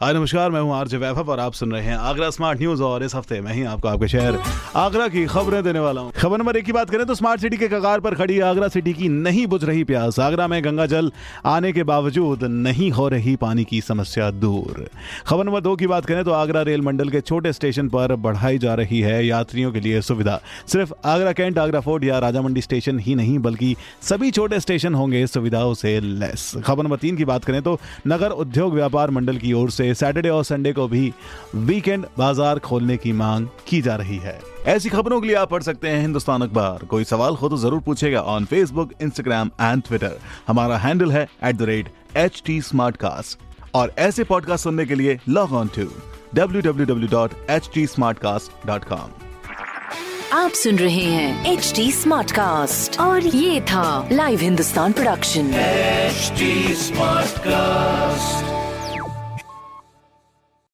हाय, नमस्कार, मैं हूँ आरजे वैभव और आप सुन रहे हैं आगरा स्मार्ट न्यूज़ और इस हफ़्ते मैं ही आपको आपके शहर आगरा की खबरें देने वाला हूँ। खबर नंबर एक की बात करें तो स्मार्ट सिटी के कगार पर खड़ी आगरा सिटी की नहीं बुझ रही प्यास। आगरा में गंगा जल आने के बावजूद नहीं हो रही पानी की समस्या दूर। खबर नंबर दो की बात करें तो आगरा रेल मंडल के छोटे स्टेशन पर बढ़ाई जा रही है यात्रियों के लिए सुविधा। सिर्फ़ आगरा कैंट, आगरा फोर्ट या राजा मंडी स्टेशन ही नहीं, बल्कि सभी छोटे स्टेशन होंगे सुविधाओं से लेस खबर नंबर तीन की बात करें तो नगर उद्योग व्यापार मंडल की ओर से सैटरडे और संडे को भी वीकेंड बाज़ार खोलने की मांग की जा रही है। ऐसी खबरों के लिए आप पढ़ सकते हैं हिंदुस्तान अखबार। कोई सवाल हो तो ज़रूर पूछेगा on Facebook Instagram and Twitter हमारा हैंडल है at the rate H T और ऐसे पॉडकास्ट सुनने के लिए लॉग ऑन टू www.htsmartcast.com आप सुन रहे हैं एच डी स्मार्ट कास्ट और ये था live Hindustan production H smart Smartcast.